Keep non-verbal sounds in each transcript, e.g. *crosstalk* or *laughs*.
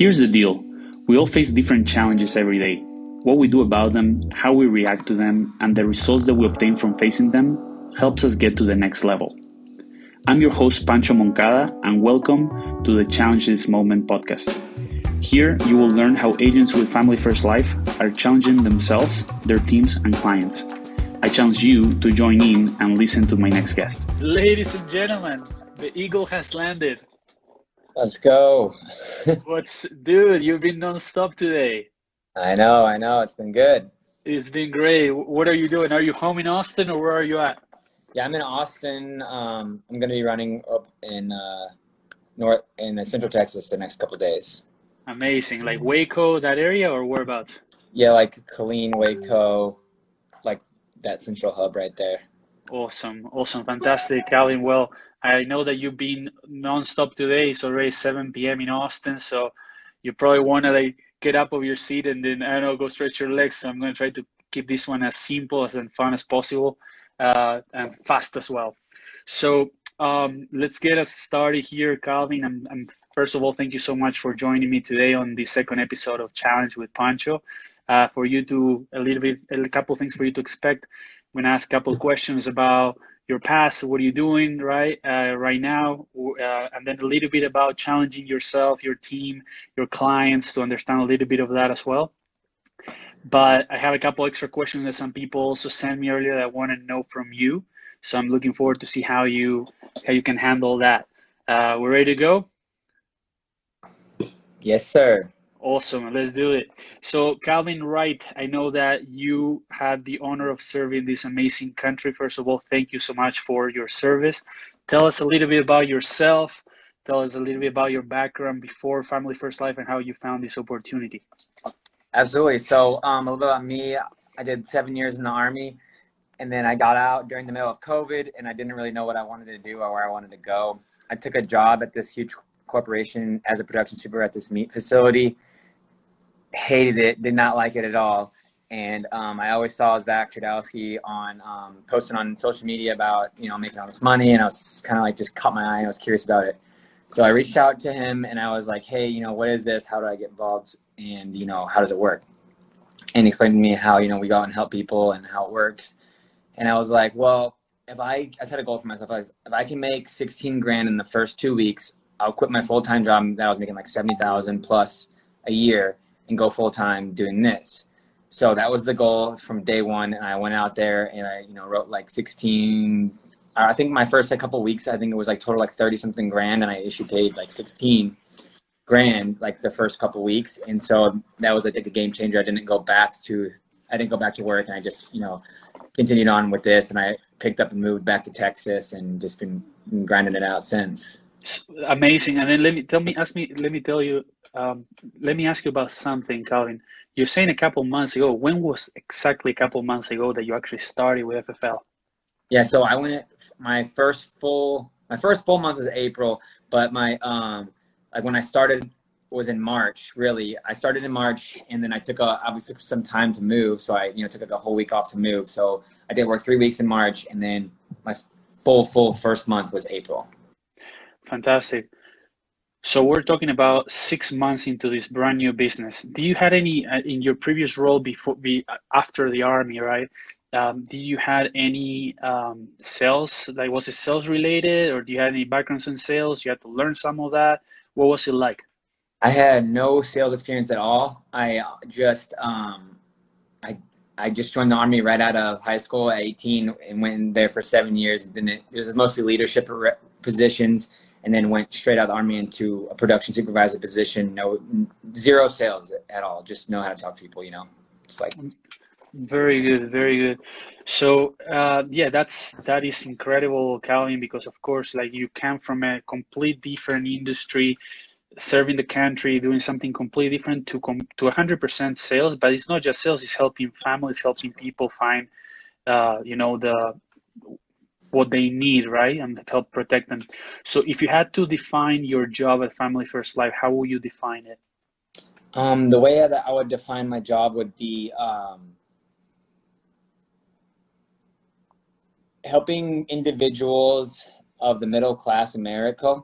Here's the deal we all face different challenges every day. What we do about them, how we react to them, and the results that we obtain from facing them helps us get to the next level. I'm your host, Pancho Moncada, and welcome to the Challenge This Moment podcast. Here, you will learn how agents with Family First Life are challenging themselves, their teams, and clients. I challenge you to join in and listen to my next guest. Ladies and gentlemen, the Eagle has landed. Let's go. *laughs* What's, dude, you've been nonstop today. I know, I know. It's been good. It's been great. What are you doing? Are you home in Austin or where are you at? Yeah, I'm in Austin. Um, I'm going to be running up in uh, north in Central Texas the next couple days. Amazing. Like Waco, that area, or whereabouts? Yeah, like Killeen, Waco, like that central hub right there. Awesome, awesome, fantastic, Calvin. Well, I know that you've been nonstop today. It's already 7 p.m. in Austin, so you probably want to like get up of your seat and then I don't know go stretch your legs. So I'm going to try to keep this one as simple as and fun as possible, uh, and fast as well. So um, let's get us started here, Calvin. And, first of all, thank you so much for joining me today on the second episode of Challenge with Pancho. Uh, for you to a little bit, a couple things for you to expect. I'm gonna ask a couple questions about your past, what are you doing right uh, right now, uh, and then a little bit about challenging yourself, your team, your clients to understand a little bit of that as well. But I have a couple extra questions that some people also sent me earlier that I want to know from you. So I'm looking forward to see how you how you can handle that. Uh, we're ready to go. Yes, sir. Awesome. Let's do it. So, Calvin Wright, I know that you had the honor of serving this amazing country. First of all, thank you so much for your service. Tell us a little bit about yourself. Tell us a little bit about your background before Family First Life and how you found this opportunity. Absolutely. So, um, a little bit about me. I did seven years in the Army, and then I got out during the middle of COVID, and I didn't really know what I wanted to do or where I wanted to go. I took a job at this huge corporation as a production super at this meat facility hated it, did not like it at all. And um, I always saw Zach Trudowski on um, posting on social media about you know making all this money, and I was kind of like just caught my eye and I was curious about it. So I reached out to him and I was like, hey, you know, what is this? How do I get involved? And you know, how does it work? And he explained to me how you know we go out and help people and how it works. And I was like, well, if I I set a goal for myself, I was, if I can make 16 grand in the first two weeks, I'll quit my full time job that I was making like 70,000 plus a year and go full time doing this. So that was the goal from day one. And I went out there and I, you know, wrote like 16, I think my first like, couple weeks, I think it was like total like 30 something grand. And I issue paid like 16 grand, like the first couple weeks. And so that was, I think, a game changer. I didn't go back to, I didn't go back to work and I just, you know, continued on with this. And I picked up and moved back to Texas and just been grinding it out since. Amazing. And then let me tell me, ask me, let me tell you um, let me ask you about something, Calvin. You're saying a couple months ago. When was exactly a couple months ago that you actually started with FFL? Yeah, so I went my first full my first full month was April, but my um like when I started was in March. Really, I started in March, and then I took a obviously took some time to move, so I you know took like a whole week off to move. So I did work three weeks in March, and then my full full first month was April. Fantastic. So we're talking about six months into this brand new business. Do you had any uh, in your previous role before, be after the army, right? Um, did you had any um, sales? Like, was it sales related, or do you have any backgrounds in sales? You had to learn some of that. What was it like? I had no sales experience at all. I just, um, I, I just joined the army right out of high school at 18 and went in there for seven years. And then it, it was mostly leadership positions and then went straight out of the army into a production supervisor position. No, zero sales at all. Just know how to talk to people. You know, it's like very good, very good. So uh, yeah, that's that is incredible, Calvin, because of course, like you come from a complete different industry, serving the country, doing something completely different to com- to 100% sales. But it's not just sales; it's helping families, helping people find, uh, you know, the what they need, right, and help protect them. So, if you had to define your job at Family First Life, how would you define it? Um, the way that I would define my job would be um, helping individuals of the middle class America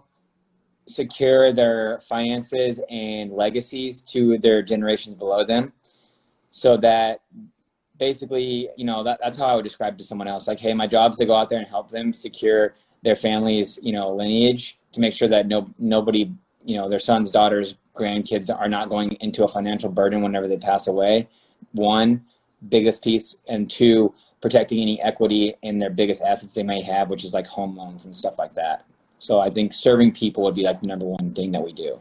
secure their finances and legacies to their generations below them so that basically you know that, that's how i would describe to someone else. Like hey my job is to go out there and help them secure their family's you know lineage to make sure that no nobody you know their sons daughters grandkids are not going into a financial burden whenever they pass away. One biggest piece and two protecting any equity in their biggest assets they may have which is like home loans and stuff like that. So i think serving people would be like the number one thing that we do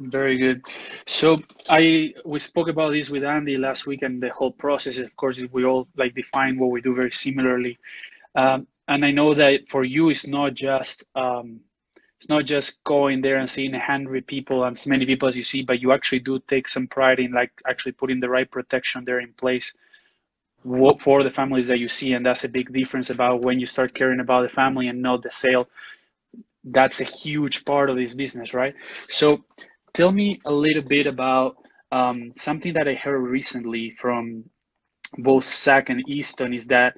very good. So I we spoke about this with Andy last week, and the whole process. Of course, we all like define what we do very similarly. Um, and I know that for you, it's not just um, it's not just going there and seeing a hundred people and as many people as you see, but you actually do take some pride in like actually putting the right protection there in place for the families that you see, and that's a big difference about when you start caring about the family and not the sale. That's a huge part of this business, right? So tell me a little bit about um, something that I heard recently from both Zach and Easton is that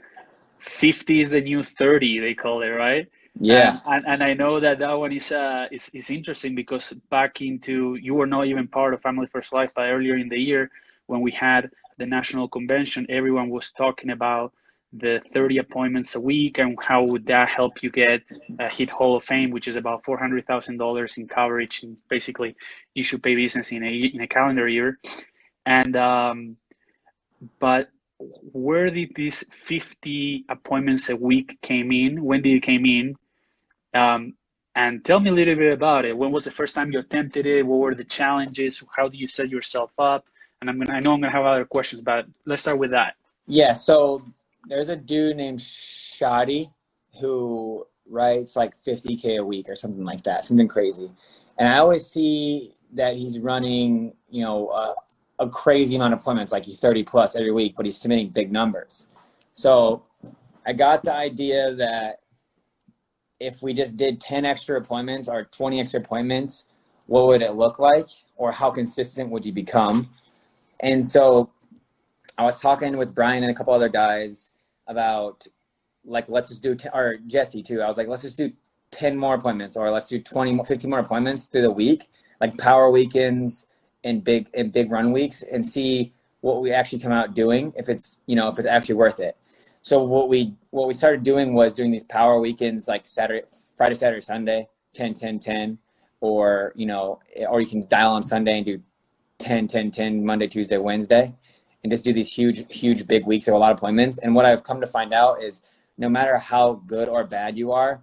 50 is the new 30, they call it, right? Yeah. And, and, and I know that that one is, uh, is, is interesting because back into, you were not even part of Family First Life, but earlier in the year when we had the national convention, everyone was talking about the 30 appointments a week and how would that help you get a hit hall of fame which is about $400000 in coverage and basically you should pay business in a, in a calendar year. And um, but where did these 50 appointments a week came in? When did it came in? Um, and tell me a little bit about it. When was the first time you attempted it? What were the challenges? How do you set yourself up? And i'm gonna i know i'm gonna have other questions but let's start with that. Yeah so there's a dude named Shadi who writes like 50k a week or something like that, something crazy. And I always see that he's running, you know, a crazy amount of appointments, like he's 30 plus every week, but he's submitting big numbers. So I got the idea that if we just did 10 extra appointments or 20 extra appointments, what would it look like? Or how consistent would you become? And so I was talking with Brian and a couple other guys about like let's just do or Jesse too. I was like let's just do 10 more appointments or let's do 20 more 15 more appointments through the week, like power weekends and big and big run weeks and see what we actually come out doing if it's, you know, if it's actually worth it. So what we what we started doing was doing these power weekends like Saturday Friday, Saturday, Sunday, 10 10 10 or, you know, or you can dial on Sunday and do 10 10 10 Monday, Tuesday, Wednesday and just do these huge, huge, big weeks of a lot of appointments. And what I've come to find out is no matter how good or bad you are,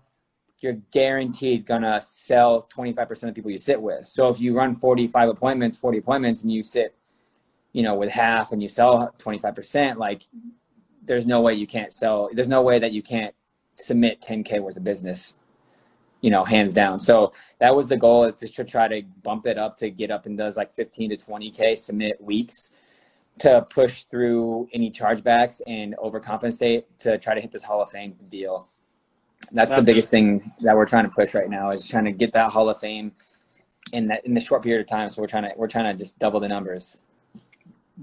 you're guaranteed gonna sell 25% of the people you sit with. So if you run 45 appointments, 40 appointments, and you sit, you know, with half and you sell 25%, like there's no way you can't sell. There's no way that you can't submit 10k worth of business, you know, hands down. So that was the goal is to try to bump it up to get up in those like 15 to 20k submit weeks to push through any chargebacks and overcompensate to try to hit this Hall of Fame deal. That's, That's the biggest thing that we're trying to push right now is trying to get that Hall of Fame in that in the short period of time. So we're trying to we're trying to just double the numbers.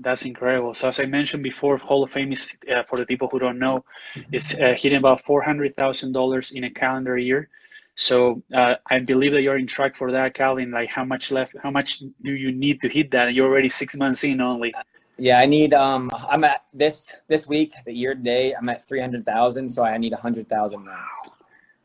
That's incredible. So as I mentioned before, Hall of Fame is uh, for the people who don't know, it's uh, hitting about four hundred thousand dollars in a calendar year. So uh, I believe that you're in track for that, Calvin. Like, how much left? How much do you need to hit that? You're already six months in only. Yeah, I need. Um, I'm at this this week, the year to date. I'm at three hundred thousand, so I need a hundred thousand more.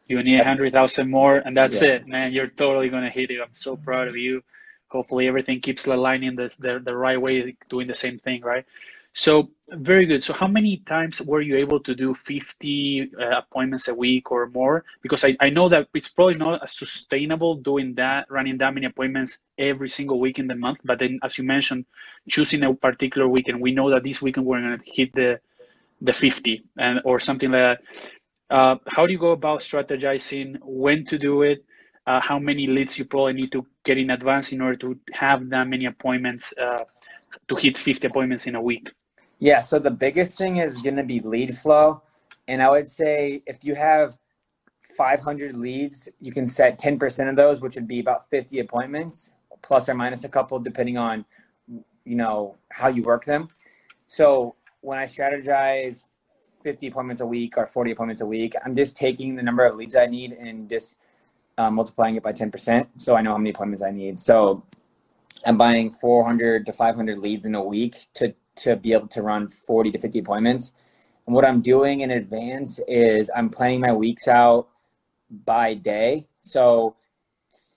You need a hundred thousand more, and that's yeah. it, man. You're totally gonna hit it. I'm so proud of you. Hopefully, everything keeps aligning the, the the right way, doing the same thing, right? So very good. So how many times were you able to do 50 uh, appointments a week or more? Because I, I know that it's probably not sustainable doing that, running that many appointments every single week in the month. But then, as you mentioned, choosing a particular weekend, we know that this weekend we're going to hit the the 50 and or something like that. Uh, how do you go about strategizing when to do it? Uh, how many leads you probably need to get in advance in order to have that many appointments uh, to hit 50 appointments in a week? Yeah, so the biggest thing is going to be lead flow. And I would say if you have 500 leads, you can set 10% of those, which would be about 50 appointments, plus or minus a couple, depending on, you know, how you work them. So when I strategize 50 appointments a week or 40 appointments a week, I'm just taking the number of leads I need and just uh, multiplying it by 10%. So I know how many appointments I need. So I'm buying 400 to 500 leads in a week to, to be able to run 40 to 50 appointments. And what I'm doing in advance is I'm planning my weeks out by day. So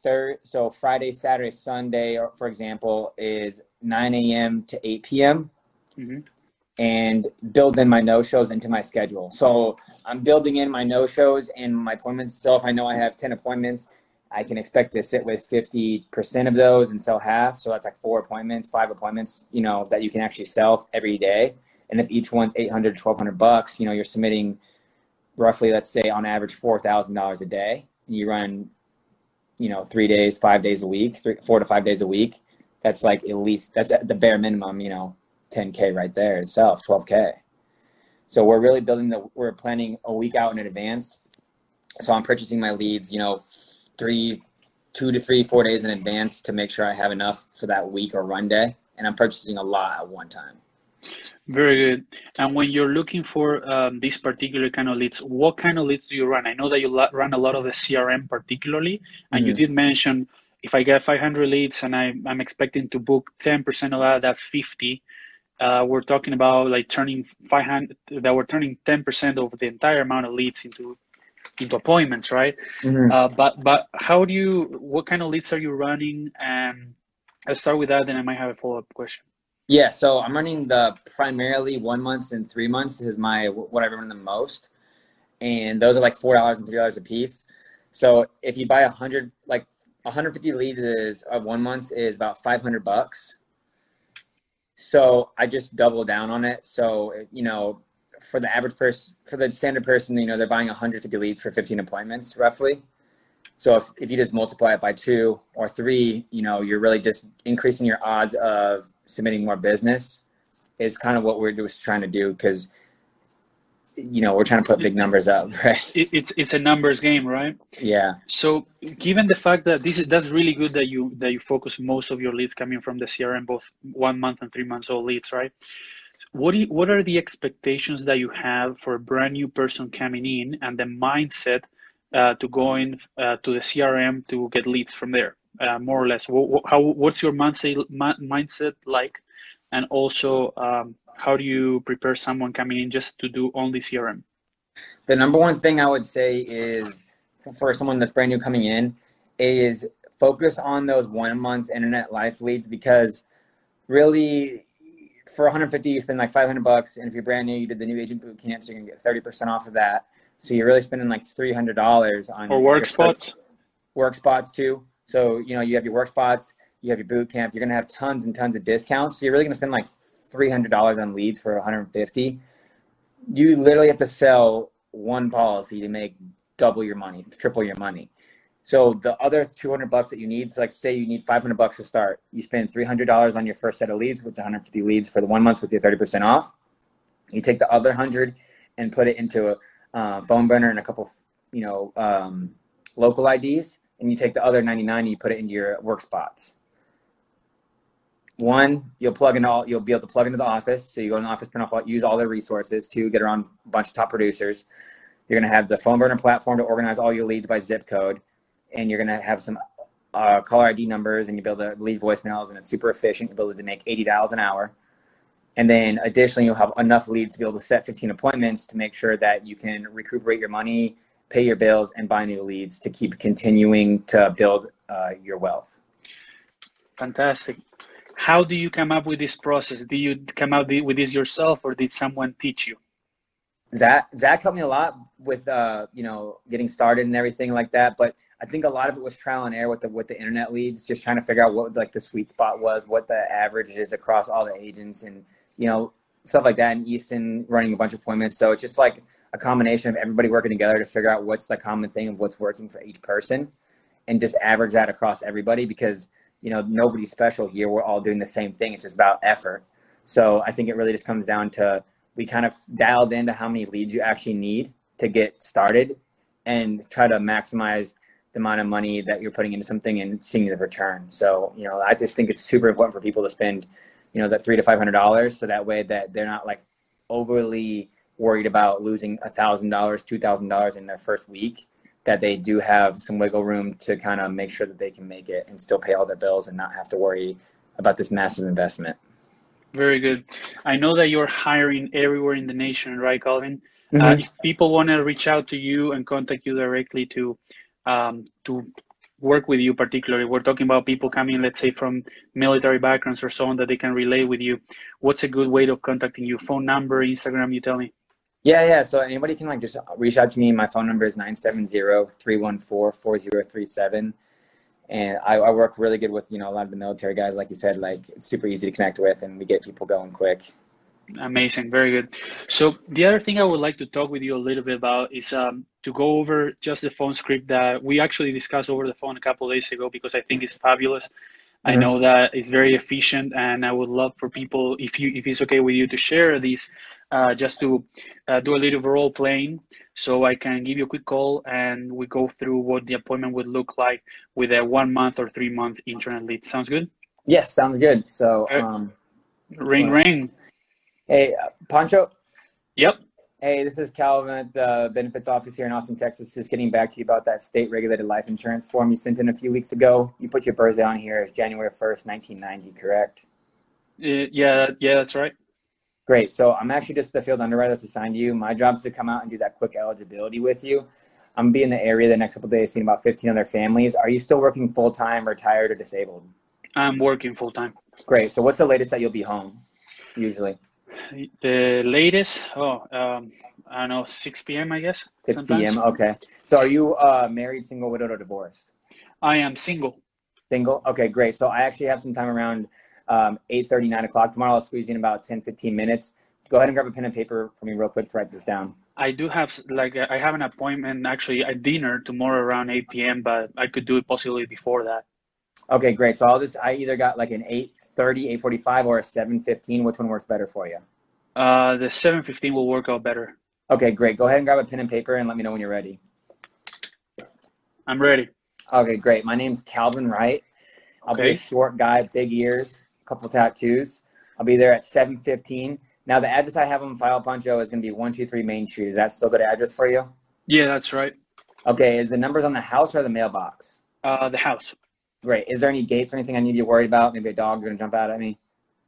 third, so Friday, Saturday, Sunday, or for example, is 9 a.m. to 8 p.m. Mm-hmm. And build in my no shows into my schedule. So I'm building in my no shows and my appointments. So if I know I have 10 appointments, I can expect to sit with 50% of those and sell half. So that's like four appointments, five appointments, you know, that you can actually sell every day. And if each one's 800, 1200 bucks, you know, you're submitting roughly, let's say on average, $4,000 a day. And you run, you know, three days, five days a week, three, four to five days a week. That's like at least, that's at the bare minimum, you know, 10K right there itself, 12K. So we're really building the, we're planning a week out in advance. So I'm purchasing my leads, you know, three, two to three, four days in advance to make sure I have enough for that week or run day. And I'm purchasing a lot at one time. Very good. And when you're looking for um, these particular kind of leads, what kind of leads do you run? I know that you run a lot of the CRM particularly, and mm-hmm. you did mention if I get 500 leads and I, I'm expecting to book 10% of that, that's 50 uh, we're talking about like turning 500 that we're turning 10% of the entire amount of leads into into appointments right? Mm-hmm. uh, but but how do you what kind of leads are you running? And i'll start with that then i might have a follow-up question. Yeah so i'm running the primarily one months and three months is my what i run the most. And those are like four dollars and three dollars a piece. So if you buy a hundred like 150 leads is of one month is about 500 bucks. So I just double down on it. So, you know, for the average person, for the standard person, you know, they're buying 150 leads for 15 appointments roughly. So if, if you just multiply it by two or three, you know, you're really just increasing your odds of submitting more business is kind of what we're just trying to do. Cause you know we're trying to put big numbers up *laughs* right it, it's it's a numbers game right yeah so given the fact that this is that's really good that you that you focus most of your leads coming from the crm both one month and three months old leads right what do you, what are the expectations that you have for a brand new person coming in and the mindset uh, to go in uh, to the crm to get leads from there uh, more or less what, how, what's your mindset mindset like and also um, how do you prepare someone coming in just to do only CRM? The number one thing I would say is for someone that's brand new coming in is focus on those one month internet life leads because really for 150 you spend like 500 bucks and if you're brand new you did the new agent boot camp so you're gonna get 30% off of that. So you're really spending like $300 on or work spots? Work spots too. So you know you have your work spots you have your boot camp you're gonna have tons and tons of discounts. So you're really gonna spend like $300 on leads for 150 you literally have to sell one policy to make double your money triple your money so the other 200 bucks that you need so like say you need 500 bucks to start you spend $300 on your first set of leads which is 150 leads for the one month with your 30% off you take the other 100 and put it into a uh, PhoneBurner and a couple you know um, local ids and you take the other 99 and you put it into your work spots one, you'll plug in all, you'll be able to plug into the office. So you go in the office, print off, use all their resources. to get around a bunch of top producers. You're going to have the PhoneBurner platform to organize all your leads by zip code. And you're going to have some uh, caller ID numbers and you build to leave voicemails and it's super efficient. You're able to make $80 an hour. And then additionally, you'll have enough leads to be able to set 15 appointments to make sure that you can recuperate your money, pay your bills, and buy new leads to keep continuing to build uh, your wealth. Fantastic how do you come up with this process? Do you come up with this yourself, or did someone teach you? Zach Zach helped me a lot with uh, you know getting started and everything like that. But I think a lot of it was trial and error with the with the internet leads, just trying to figure out what like the sweet spot was, what the average is across all the agents, and you know stuff like that. And Easton running a bunch of appointments, so it's just like a combination of everybody working together to figure out what's the common thing of what's working for each person, and just average that across everybody because you know, nobody's special here. We're all doing the same thing. It's just about effort. So I think it really just comes down to we kind of dialed into how many leads you actually need to get started and try to maximize the amount of money that you're putting into something and seeing the return. So, you know, I just think it's super important for people to spend, you know, that three to five hundred dollars so that way that they're not like overly worried about losing a thousand dollars, two thousand dollars in their first week that they do have some wiggle room to kind of make sure that they can make it and still pay all their bills and not have to worry about this massive investment. Very good. I know that you're hiring everywhere in the nation, right, Calvin? Uh, Mhm. uh, if people want to reach out to you and contact you directly to um, to work with you, particularly, we're talking about people coming, let's say, from military backgrounds or so on that they can relate with you. What's a good way of contacting you? Phone number, Instagram? You tell me. Yeah, yeah. So anybody can like just reach out to me. My phone number is 970-314-4037. And I, I work really good with, you know, a lot of the military guys, like you said, like it's super easy to connect with and we get people going quick. Amazing, very good. So the other thing I would like to talk with you a little bit about is um, to go over just the phone script that we actually discussed over the phone a couple days ago because I think it's fabulous. I Mhm. know that it's very efficient, and I would love for people, if you if it's okay with you, to share these, uh, just to uh, do a little role playing, so I can give you a quick call and we go through what the appointment would look like with a one month or three month internet lead. Sounds good? Yes, sounds good. So, um, Ring, Right. ring. hey, uh, Pancho, Yep. hey, this is Calvin at the benefits office here in Austin, Texas. Just getting back to you about that state regulated life insurance form you sent in a few weeks ago. You put your birthday on here as January 1st, 1990, correct? Uh, yeah, yeah, that's right. Great. So I'm actually just the field underwriter that's assigned to you. My job is to come out and do that quick eligibility with you. I'm gonna be in the area the next couple of days, seeing about 15 other families. Are you still working full time, retired, or disabled? I'm working full time. Great. So what's the latest that you'll be home? Usually The latest, oh, um, I don't know, 6 p.m. I guess. 6 sometimes. p.m. Okay. So are you uh, married, single, widowed, or divorced? I am single. Single. Okay. Great. So I actually have some time around um, 8:30, 9 o'clock tomorrow. I'll squeeze you in about 10, 15 minutes. Go ahead and grab a pen and paper for me real quick to write this down. I do have like I have an appointment actually at dinner tomorrow around 8 p.m. But I could do it possibly before that. Okay. Great. So I'll just I either got like an 8:30, 8:45, or a 7:15. Which one works better for you? Uh, the 7:15 will work out better. Okay, great. Go ahead and grab a pen and paper and let me know when you're ready. I'm ready. Okay, great. My name's Calvin Wright. I'll be a short guy, big ears, couple tattoos. I'll be there at 7:15. Now the address I have on file, Pancho, is going to be 123 Main Street. Is that still a good address for you? Yeah, that's right. Okay, is the numbers on the house or the mailbox? Uh, the house. Great. Is there any gates or anything I need to be worried about? Maybe a dog going to jump out at me?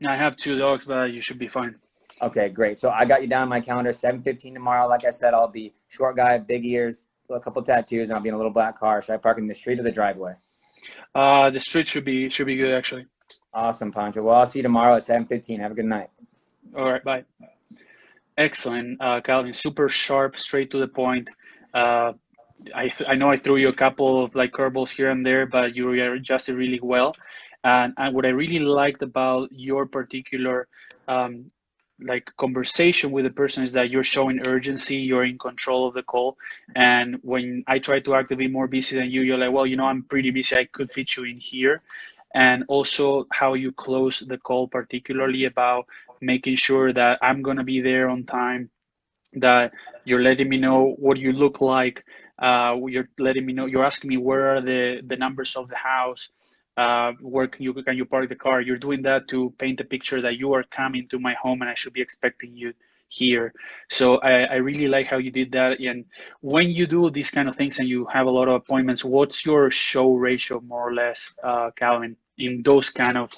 No, I have two dogs, but you should be fine. Okay, great. So I got you down on my calendar, 7:15 tomorrow. Like I said, I'll be short guy, big ears, a couple tattoos, and I'll be in a little black car. Should I park in the street or the driveway? Uh, the street should be should be good actually. Awesome, Pancho. Well, I'll see you tomorrow at 7:15. Have a good night. All right, bye. Excellent, uh, Calvin. Super sharp, straight to the point. Uh, I, I know I threw you a couple of like curveballs here and there, but you adjusted really well. And, and what I really liked about your particular um, like conversation with the person is that you're showing urgency, you're in control of the call. And when I try to act a bit more busy than you, you're like, well, you know, I'm pretty busy. I could fit you in here. And also how you close the call, particularly about making sure that I'm going to be there on time, that you're letting me know what you look like. Uh, you're letting me know, you're asking me where are the, the numbers of the house, uh, where can you, can you park the car? You're doing that to paint a picture that you are coming to my home and I should be expecting you here. So I, I really like how you did that. And when you do these kind of things and you have a lot of appointments, what's your show ratio more or less, uh, Calvin, in those kind of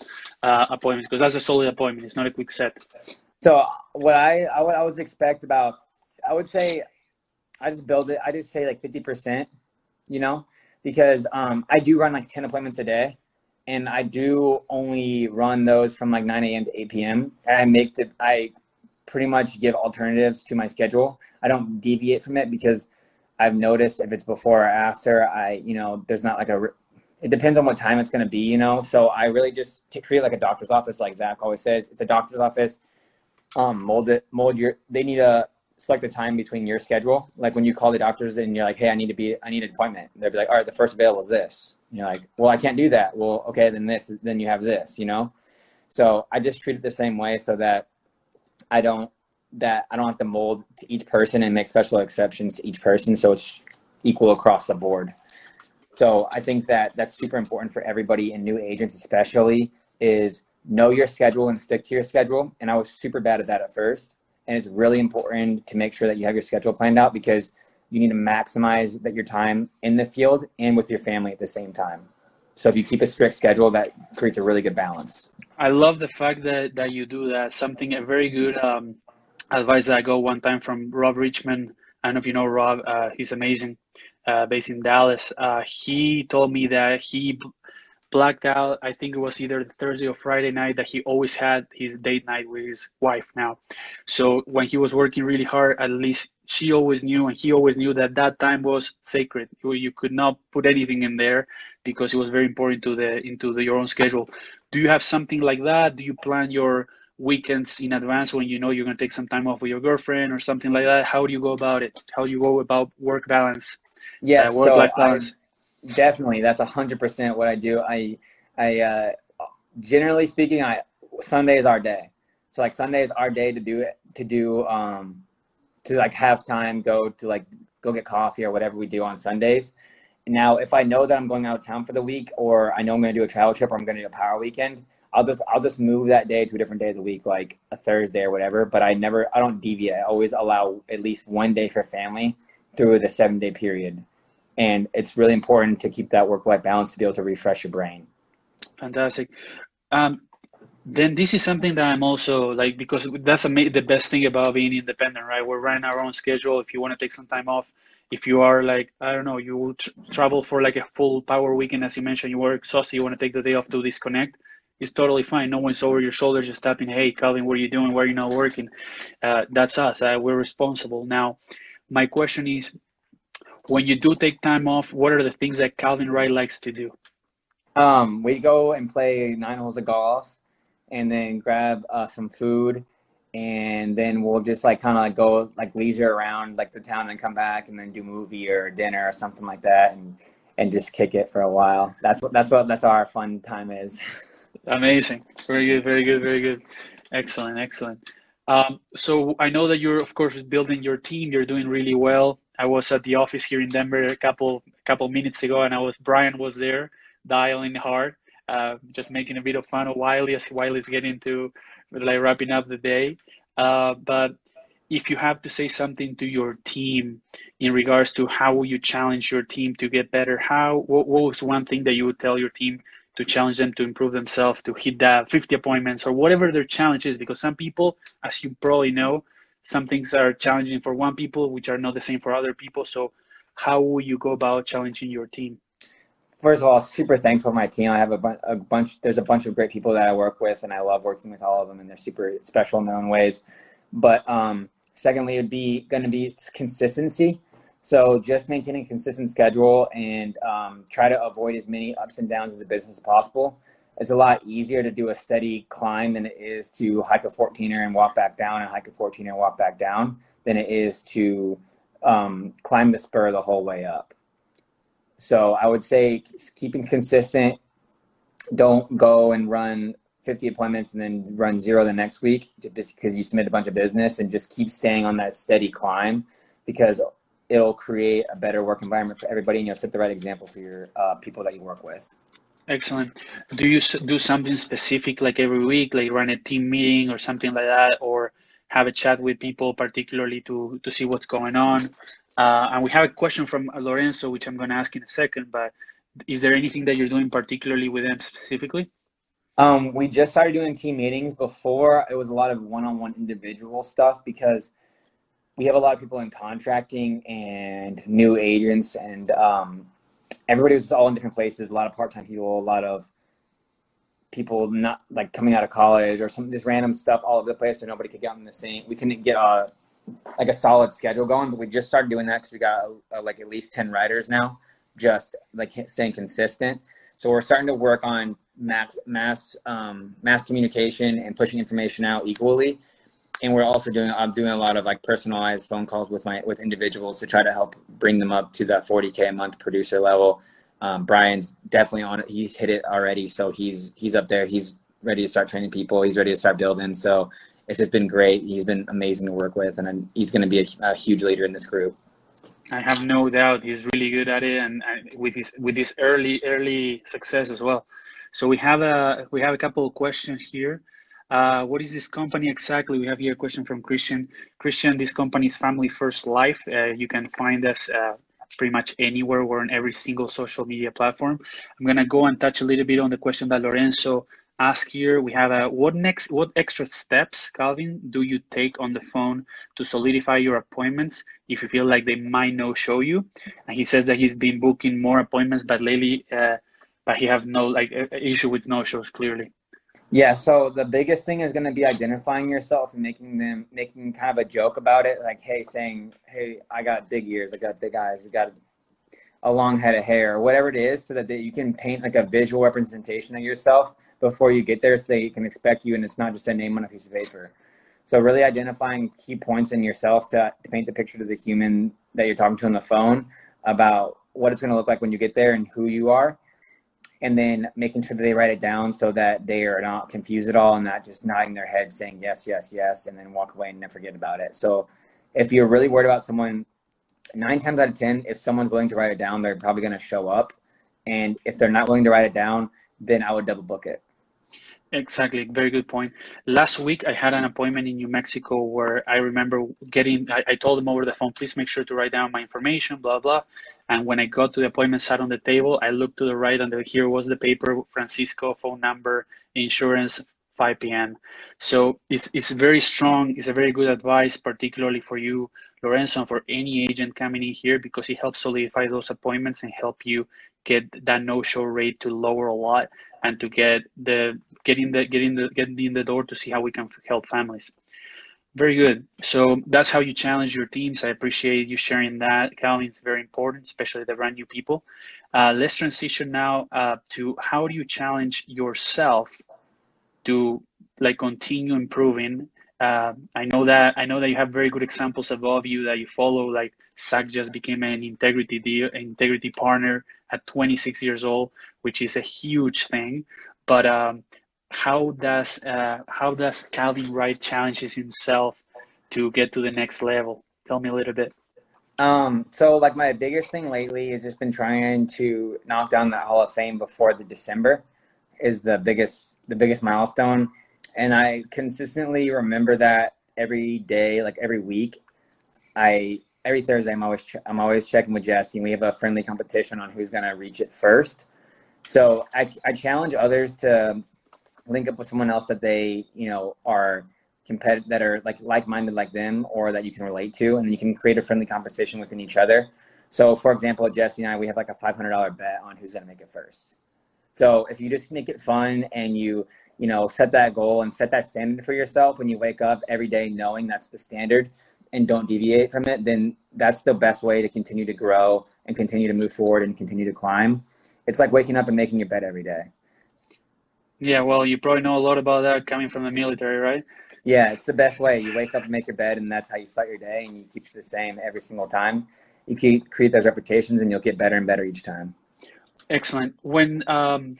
uh, appointments? Because that's a solid appointment. It's not a quick set. So what I I would always expect about I would say I just build it. I just say like fifty percent, you know, because um, I do run like ten appointments a day, and I do only run those from like nine a.m. to eight p.m. And I make the I pretty much give alternatives to my schedule. I don't deviate from it because I've noticed if it's before or after, I you know there's not like a it depends on what time it's going to be, you know. So I really just t- treat it like a doctor's office, like Zach always says. It's a doctor's office um, mold it, mold your, they need to select the time between your schedule. Like when you call the doctors and you're like, Hey, I need to be, I need an appointment. They'll be like, all right, the first available is this. And you're like, well, I can't do that. Well, okay, then this, then you have this, you know? So I just treat it the same way so that I don't, that I don't have to mold to each person and make special exceptions to each person. So it's equal across the board. So I think that that's super important for everybody and new agents, especially is know your schedule and stick to your schedule. And I was super bad at that at first. And it's really important to make sure that you have your schedule planned out because you need to maximize that your time in the field and with your family at the same time. So if you keep a strict schedule, that creates a really good balance. I love the fact that, that you do that. Something a very good um, advice that I got one time from Rob Richman. I don't know if you know Rob. Uh, he's amazing, uh, based in Dallas. Uh, he told me that he blacked out. I think it was either Thursday or Friday night that he always had his date night with his wife now. So when he was working really hard, at least she always knew and he always knew that that time was sacred. You could not put anything in there because it was very important to the into the, your own schedule. Do you have something like that? Do you plan your weekends in advance when you know you're going to take some time off with your girlfriend or something like that? How do you go about it? How do you go about work balance? Yes, uh, so balance. Definitely, that's a hundred percent what I do. I, I, uh, generally speaking, I Sunday is our day. So like Sunday is our day to do it, to do, um, to like have time, go to like go get coffee or whatever we do on Sundays. Now, if I know that I'm going out of town for the week, or I know I'm going to do a travel trip, or I'm going to do a power weekend, I'll just I'll just move that day to a different day of the week, like a Thursday or whatever. But I never I don't deviate. I always allow at least one day for family through the seven day period. And it's really important to keep that work life balance to be able to refresh your brain. Fantastic. Um, then this is something that i'm also like because that's the best thing about being independent right? We're running our own schedule. If you want to take some time off if you are like i don't know you tr- travel for like a full power weekend as you mentioned you were exhausted you want to take the day off to disconnect it's totally fine. No one's over your shoulder just tapping hey calvin what are you doing? Why are you not working? Uh, that's us uh, we're responsible. Now my question is when you do take time off, what are the things that Calvin Wright likes to do? Um, we go and play nine holes of golf, and then grab uh, some food, and then we'll just like kind of like go like leisure around like the town, and come back, and then do movie or dinner or something like that, and and just kick it for a while. That's what that's what that's our fun time is. *laughs* Amazing, very good, very good, very good, excellent, excellent. Um, so I know that you're of course building your team. You're doing really well. I was at the office here in Denver a couple couple minutes ago, and I was Brian was there dialing hard, uh, just making a bit of fun of Wiley as Wiley's getting to like wrapping up the day. Uh, but if you have to say something to your team in regards to how will you challenge your team to get better, how what, what was one thing that you would tell your team to challenge them to improve themselves, to hit that 50 appointments or whatever their challenge is? Because some people, as you probably know, some things are challenging for one people which are not the same for other people. So how will you go about challenging your team? First of all super thankful for my team. I have a, bu- a bunch there's a bunch of great people that i work with and i love working with all of them and they're super special in their own ways. But um, secondly it'd be going to be consistency so just maintaining a consistent schedule and um, try to avoid as many ups and downs as a business as possible it's a lot easier to do a steady climb than it is to hike a 14er and walk back down and hike a 14er and walk back down than it is to um, climb the spur the whole way up. So I would say keeping consistent. Don't go and run 50 appointments and then run zero the next week just because you submit a bunch of business and just keep staying on that steady climb because it'll create a better work environment for everybody and you'll set the right example for your uh, people that you work with. Excellent. Do you do something specific like every week, like run a team meeting or something like that, or have a chat with people particularly to to see what's going on? Uh, and we have a question from Lorenzo, which I'm going to ask in a second. But is there anything that you're doing particularly with them specifically? Um, we just started doing team meetings. Before it was a lot of one-on-one individual stuff because we have a lot of people in contracting and new agents and um, everybody was all in different places. A lot of part-time people, a lot of people not like coming out of college or some this random stuff all over the place, so nobody could get on the same. We couldn't get a like a solid schedule going, but we just started doing that because we got uh, like at least ten writers now, just like staying consistent. So we're starting to work on mass mass um, mass communication and pushing information out equally and we're also doing i'm doing a lot of like personalized phone calls with my with individuals to try to help bring them up to that 40k a month producer level. Um, brian's definitely on it. He's hit it already. So he's he's up there. He's ready to start training people. He's ready to start building. So it's just been great. He's been amazing to work with. And he's going to be a, a, huge leader in this group. I have no doubt. He's really good at it. And, and with his with his early early success as well. So we have a we have a couple of questions here Uh, what is this company exactly? We have here a question from Christian. Christian, this company is Family First Life. Uh, you can find us uh, pretty much anywhere. We're on every single social media platform. I'm gonna go and touch a little bit on the question that Lorenzo asked here. We have a what next? What extra steps, Calvin, do you take on the phone to solidify your appointments if you feel like they might no show you? And he says that he's been booking more appointments, but lately, uh, but he have no like issue with no shows clearly. Yeah, so the biggest thing is going to be identifying yourself and making them making kind of a joke about it, like hey, saying, "Hey, I got big ears, I got big eyes, I got a long head of hair," or whatever it is, so that you can paint like a visual representation of yourself before you get there, so they can expect you, and it's not just a name on a piece of paper. So really identifying key points in yourself to, to paint the picture to the human that you're talking to on the phone about what it's going to look like when you get there and who you are and then making sure that they write it down so that they are not confused at all and not just nodding their head saying yes, yes, yes, and then walk away and never forget about it. So if you're really worried about someone, nine times out of 10, if someone's willing to write it down, they're probably going to show up. And if they're not willing to write it down, then I would double book it. Exactly, very good point. Last week, I had an appointment in New Mexico where I remember getting. I, I, told them over the phone, please make sure to write down my information, blah blah. And when I got to the appointment, sat on the table, I looked to the right, and here was the paper, Francisco, phone number, insurance, 5 p.m. So it's it's very strong. It's a very good advice, particularly for you, Lorenzo, for any agent coming in here, because it helps solidify those appointments and help you get that no-show rate to lower a lot and to get the getting the getting the getting in the door to see how we can help families. Very good. So that's how you challenge your teams. I appreciate you sharing that, Calvin. It's very important, especially the brand new people. Uh, let's transition now uh, to how do you challenge yourself to like continue improving. Uh, I know that I know that you have very good examples above you that you follow. Like Zach just became an integrity deal, integrity partner at 26 years old, which is a huge thing. But um, how does uh, how does Calvin Wright challenges himself to get to the next level? Tell me a little bit. Um, so like my biggest thing lately has just been trying to knock down that Hall of Fame before the December is the biggest the biggest milestone. And I consistently remember that every day, like every week. I every Thursday I'm always I'm always checking with Jesse and we have a friendly competition on who's gonna reach it first. So I, I challenge others to link up with someone else that they you know are competitive that are like like-minded like them or that you can relate to and then you can create a friendly competition within each other. So for example jesse and i we have like a $500 bet on who's going to make it first. So if you just make it fun and you you know set that goal and set that standard for yourself when you wake up every day knowing that's the standard and don't deviate from it then that's the best way to continue to grow and continue to move forward and continue to climb. It's like waking up and making your bed every day yeah, well, you probably know a lot about that coming from the military, right? Yeah, it's the best way. You wake up and make your bed, and that's how you start your day, and you keep it the same every single time. You keep create those reputations, and you'll get better and better each time. Excellent. When um,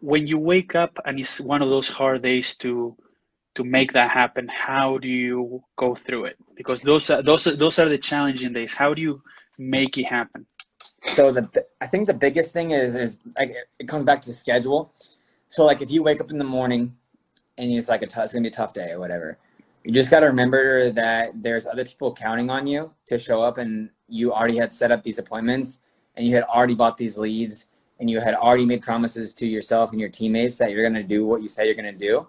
when you wake up and it's one of those hard days to to make that happen, how do you go through it? Because those are, those are, those are the challenging days. How do you make it happen? So the I think the biggest thing is is like it comes back to schedule so like if you wake up in the morning and it's like a t- it's gonna be a tough day or whatever, you just got to remember that there's other people counting on you to show up, and you already had set up these appointments, and you had already bought these leads, and you had already made promises to yourself and your teammates that you're gonna do what you say you're gonna do.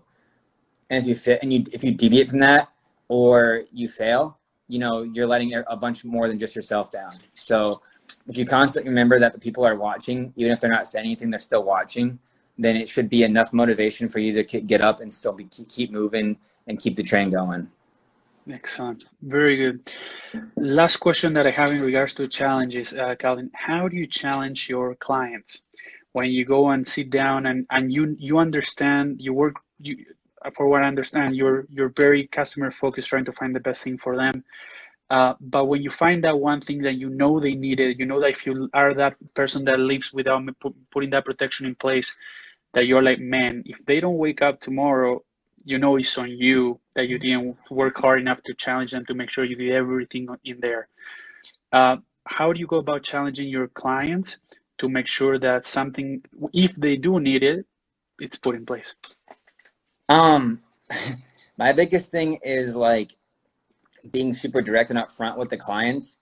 And if you fit, and you if you deviate from that or you fail, you know you're letting a bunch more than just yourself down. So if you constantly remember that the people are watching, even if they're not saying anything, they're still watching then it should be enough motivation for you to get up and still be, keep moving and keep the train going. Excellent. Very good. Last question that I have in regards to challenges, uh, Calvin. How do you challenge your clients when you go and sit down and, and you you understand you work you for what I understand you're you're very customer focused, trying to find the best thing for them. Uh, but when you find that one thing that you know they needed, you know that if you are that person that lives without putting that protection in place, that you're like, man, if they don't wake up tomorrow, you know it's on you that you didn't work hard enough to challenge them to make sure you did everything in there. Uh, how do you go about challenging your clients to make sure that something, if they do need it, it's put in place? Um, *laughs* my biggest thing is like being super direct and upfront with the clients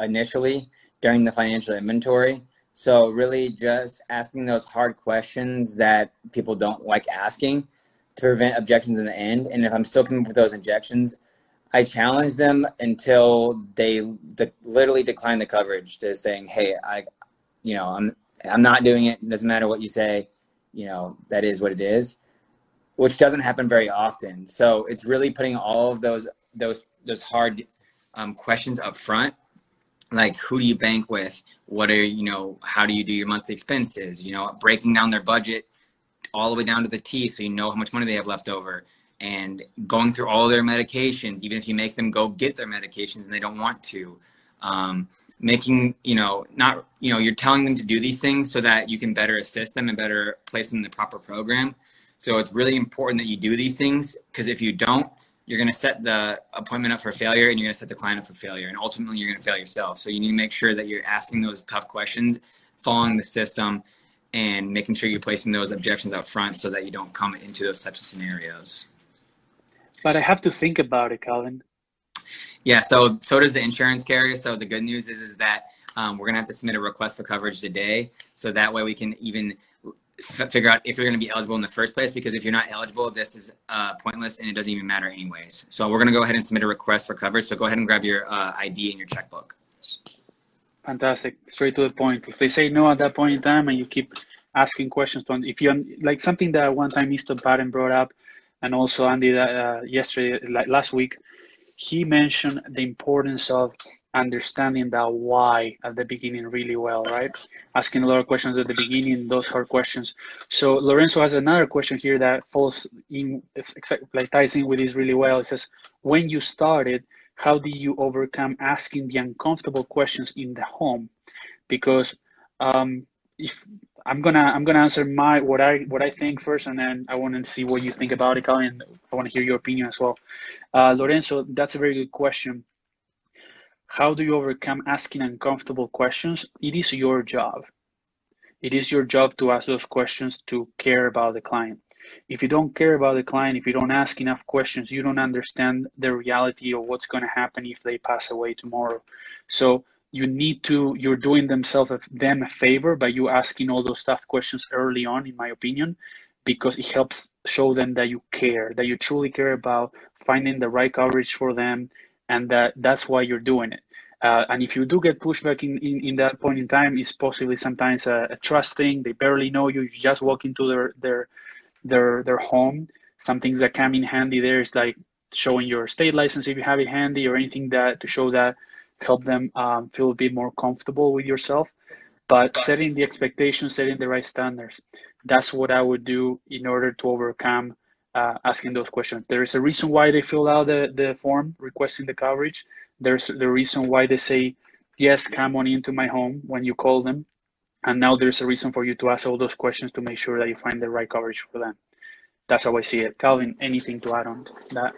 initially during the financial inventory. So really just asking those hard questions that people don't like asking to prevent objections in the end. And if I'm still coming up with those objections, I challenge them until they de- literally decline the coverage to saying, "Hey, I, you know, I'm I'm not doing it. it. Doesn't matter what you say. You know, that is what it is." Which doesn't happen very often. So it's really putting all of those those those hard um, questions up front like who do you bank with? What are you know how do you do your monthly expenses? You know breaking down their budget all the way down to the t so you know how much money they have left over and going through all their medications even if you make them go get their medications and they don't want to um, making you know not you know you're telling them to do these things so that you can better assist them and better place them in the proper program. So it's really important that you do these things because if you don't you're going to set the appointment up for failure and you're going to set the client up for failure and ultimately you're going to fail yourself. So you need to make sure that you're asking those tough questions following the system and making sure you're placing those objections up front so that you don't come into those types of scenarios. But i have to think about it calvin. Yeah so so does the insurance carrier. So the good news is is that um, we're going to have to submit a request for coverage today. So that way we can even f- figure out if you're going to be eligible in the first place because if you're not eligible this is uh, pointless and it doesn't even matter anyways. So we're going to go ahead and submit a request for coverage so go ahead and grab your uh, id and your checkbook. Fantastic. Straight to the point. If they say no at that point in time and you keep asking questions on if you like something that one time mr Patton brought up and also andy uh, yesterday last week he mentioned the importance of understanding that why at the beginning really well, right? Asking a lot of questions at the beginning, those hard questions. So Lorenzo has another question here that falls in, exactly like ties in with this really well. It says, when you started, how did you overcome asking the uncomfortable questions in the home? Because um, if I'm gonna I'm gonna answer my what I what I think first, and then I want to see what you think about it, Calvin. I want to hear your opinion as well. Uh, Lorenzo, that's a very good question how do you overcome asking uncomfortable questions? It is your job. It is your job to ask those questions to care about the client. If you don't care about the client, if you don't ask enough questions, you don't understand the reality of what's going to happen if they pass away tomorrow. So you need to, you're doing themselves them a favor by you asking all those tough questions early on, in my opinion, because it helps show them that you care, that you truly care about finding the right coverage for them, and that that's why you're doing it. Uh, and if you do get pushback in, in, in, that point in time, it's possibly sometimes a, a, trust thing. They barely know you. You just walk into their their their their home. Some things that come in handy there is like showing your state license if you have it handy, or anything that to show that help them um, feel a bit more comfortable with yourself. But setting the expectations, setting the right standards, that's what I would do in order to overcome uh, asking those questions. There is a reason why they fill out the, the form requesting the coverage. There's the reason why they say, yes, come on into my home when you call them. And now there's a reason for you to ask all those questions to make sure that you find the right coverage for them. That's how I see it. Calvin, anything to add on that?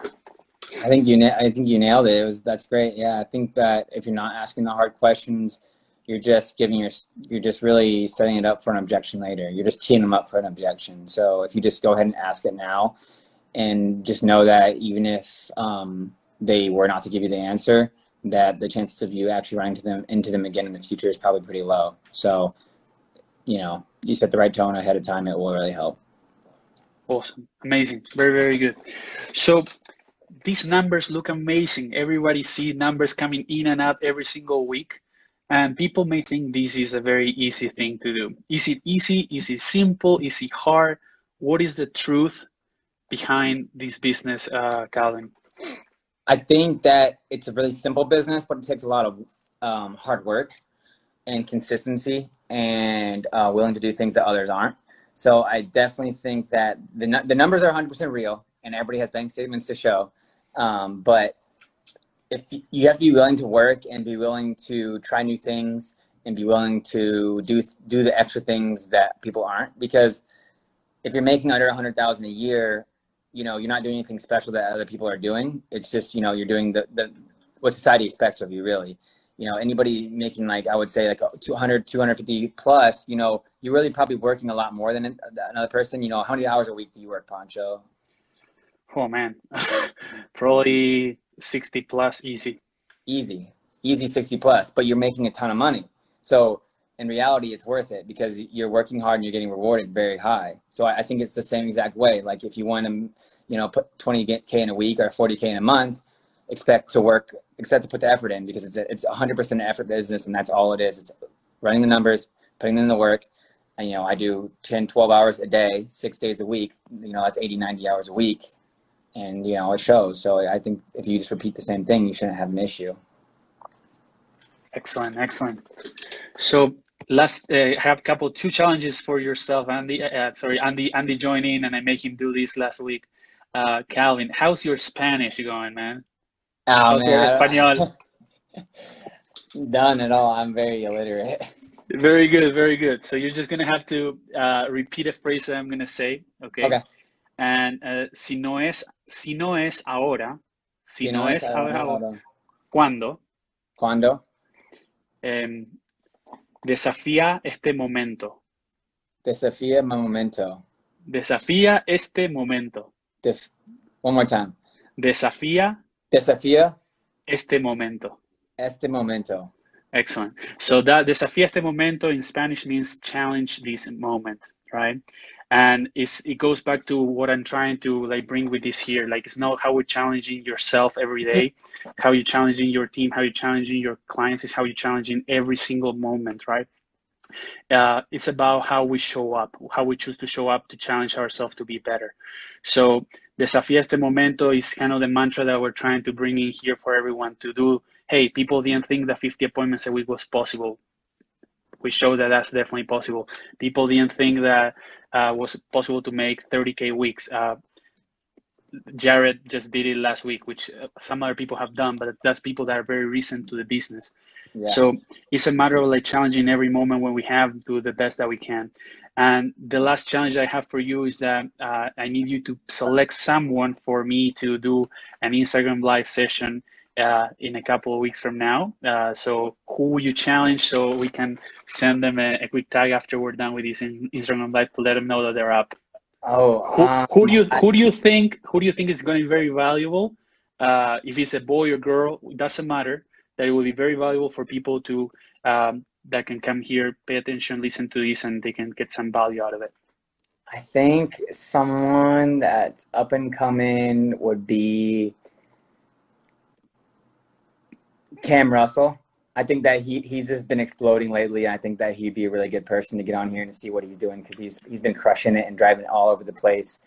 I think you I think you nailed it. It was that's great. Yeah, I think that if you're not asking the hard questions, you're just giving your you're just really setting it up for an objection later. You're just teeing them up for an objection. So if you just go ahead and ask it now, and just know that even if um, they were not to give you the answer, that the chances of you actually running to them into them again in the future is probably pretty low. So, you know, you set the right tone ahead of time, it will really help. Awesome, amazing, very very good. So these numbers look amazing. Everybody see numbers coming in and out every single week. And people may think this is a very easy thing to do. Is it easy? Is it simple? Is it hard? What is the truth behind this business, uh, Calvin? I think that it's a really simple business, but it takes a lot of um, hard work and consistency and uh, willing to do things that others aren't. So I definitely think that the, the numbers are 100% real and everybody has bank statements to show. Um, but if you have to be willing to work and be willing to try new things and be willing to do do the extra things that people aren't because if you're making under 100,000 a year you know you're not doing anything special that other people are doing. It's just you know you're doing the, the what society expects of you really. You know anybody making like i would say like 200 250 plus you know you're really probably working a lot more than another person. You know how many hours a week do you work pancho? Oh man, *laughs* probably 60 plus easy. Easy, easy 60 plus, but you're making a ton of money. So in reality, it's worth it because you're working hard and you're getting rewarded very high. So I, I think it's the same exact way. Like if you want to, you know, put 20k in a week or 40k in a month, expect to work, expect to put the effort in because it's a, it's 100% effort business and that's all it is. It's running the numbers, putting in the work. And, you know, I do 10, 12 hours a day, six days a week. You know, that's 80, 90 hours a week. And, you know, it shows. So I think if you just repeat the same thing, you shouldn't have an issue. Excellent, excellent. So last, uh, I have a couple, two challenges for yourself, Andy. Uh, sorry, Andy. Andy joined in, and I made him do this last week. Uh, Calvin, how's your Spanish going, man? Oh, how's man. Espanol? *laughs* Done at all. I'm very illiterate. Very good, very good. So you're just gonna have to uh, repeat a phrase that I'm gonna say, okay? Okay. And uh, si no es, si no es ahora, si no es ahora, on. ¿cuándo? Cuando Em, desafía este momento. desafía mi momento. Desafía este momento. Def- one more time. Desafía Desafía este momento. este momento. Excellent. So that desafía este momento in Spanish means challenge this moment, right? And it's it goes back to what I'm trying to like bring with this here. Like it's not how we're challenging yourself every day, how you're challenging your team, how you're challenging your clients, is how you're challenging every single moment, right? Uh, it's about how we show up, how we choose to show up to challenge ourselves to be better. So desafía este momento is kind of the mantra that we're trying to bring in here for everyone to do hey, people didn't think that 50 appointments a week was possible. We show that that's definitely possible. People didn't think that uh, was possible to make 30k weeks. Uh, Jared just did it last week, which uh, some other people have done, but that's people that are very recent to the business. Yeah. So it's a matter of like challenging every moment when we have, to do the best that we can. And the last challenge I have for you is that uh, I need you to select someone for me to do an Instagram live session uh, in a couple of weeks from now. Uh, so who you challenge so we can send them a, a quick tag after we're done with this in, Instagram live to let them know that they're up. oh, Who, um, who do you who do you think who do you think is going to be very valuable? Uh, if it's a boy or girl, it doesn't matter. That it will be very valuable for people to um, that can come here, pay attention, listen to this, and they can get some value out of it. I think someone that's up and coming would be Cam Russell. I think that he he's just been exploding lately. I think that he'd be a really good person to get on here and see what he's doing because he's he's been crushing it and driving all over the place.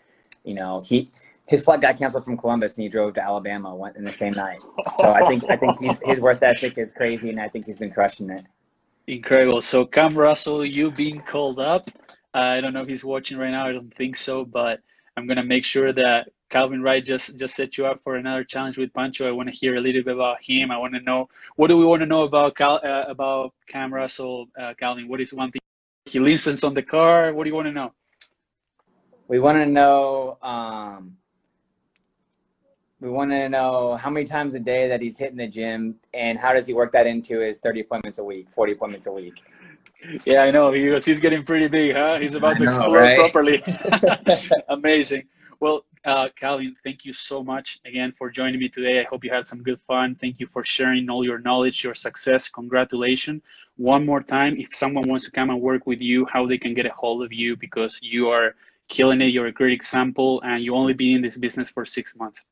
You know, he his flight got canceled from Columbus and he drove to Alabama one in the same night. So I think I think he's, his worth ethic is crazy and I think he's been crushing it. Incredible. So Cam Russell, you being called up. I don't know if he's watching right now. I don't think so, but I'm gonna make sure that Calvin Wright just just set you up for another challenge with Pancho. I want to hear a little bit about him. I want to know what do we want to know about Cal, uh, about Cam Russell, uh, Calvin. What is one thing he listens on the car? What do you want to know? We want to know. Um, we want to know how many times a day that he's hitting the gym, and how does he work that into his 30 appointments a week, 40 appointments a week. Yeah, I know. He was, he's getting pretty big, huh? He's about I to know, explode right? properly. *laughs* *laughs* Amazing. Well, uh, Calvin, thank you so much again for joining me today. I hope you had some good fun. Thank you for sharing all your knowledge, your success. Congratulations. One more time, if someone wants to come and work with you, how they can get a hold of you because you are killing it. You're a great example, and you only been in this business for six months.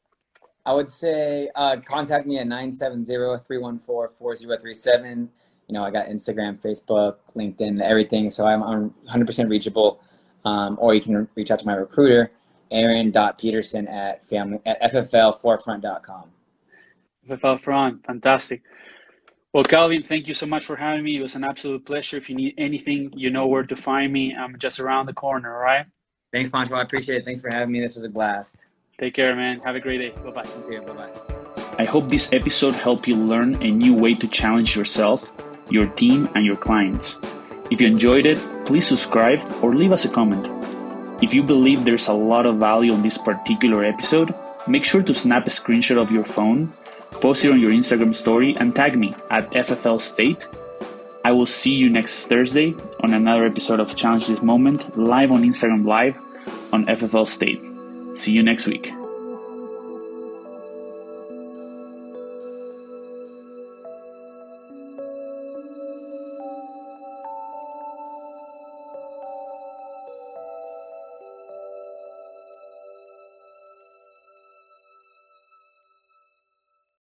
I would say uh, contact me at 970-314-4037. You know, I got Instagram, Facebook, LinkedIn, everything. So I'm, I'm 100% reachable. Um, or you can reach out to my recruiter, aaron.peterson at, family, at fflforefront.com. FFL Front, fantastic. Well, Calvin, thank you so much for having me. It was an absolute pleasure. If you need anything, you know where to find me. I'm just around the corner, all right? Thanks, Pancho. I appreciate it. Thanks for having me. This was a blast. Take care, man. Have a great day. Bye bye. Thank you. Bye-bye. I hope this episode helped you learn a new way to challenge yourself, your team, and your clients. If you enjoyed it, please subscribe or leave us a comment. If you believe there's a lot of value on this particular episode, make sure to snap a screenshot of your phone, post it on your Instagram story, and tag me at FFL State. I will see you next Thursday on another episode of Challenge This Moment live on Instagram Live on FFL State. See you next week.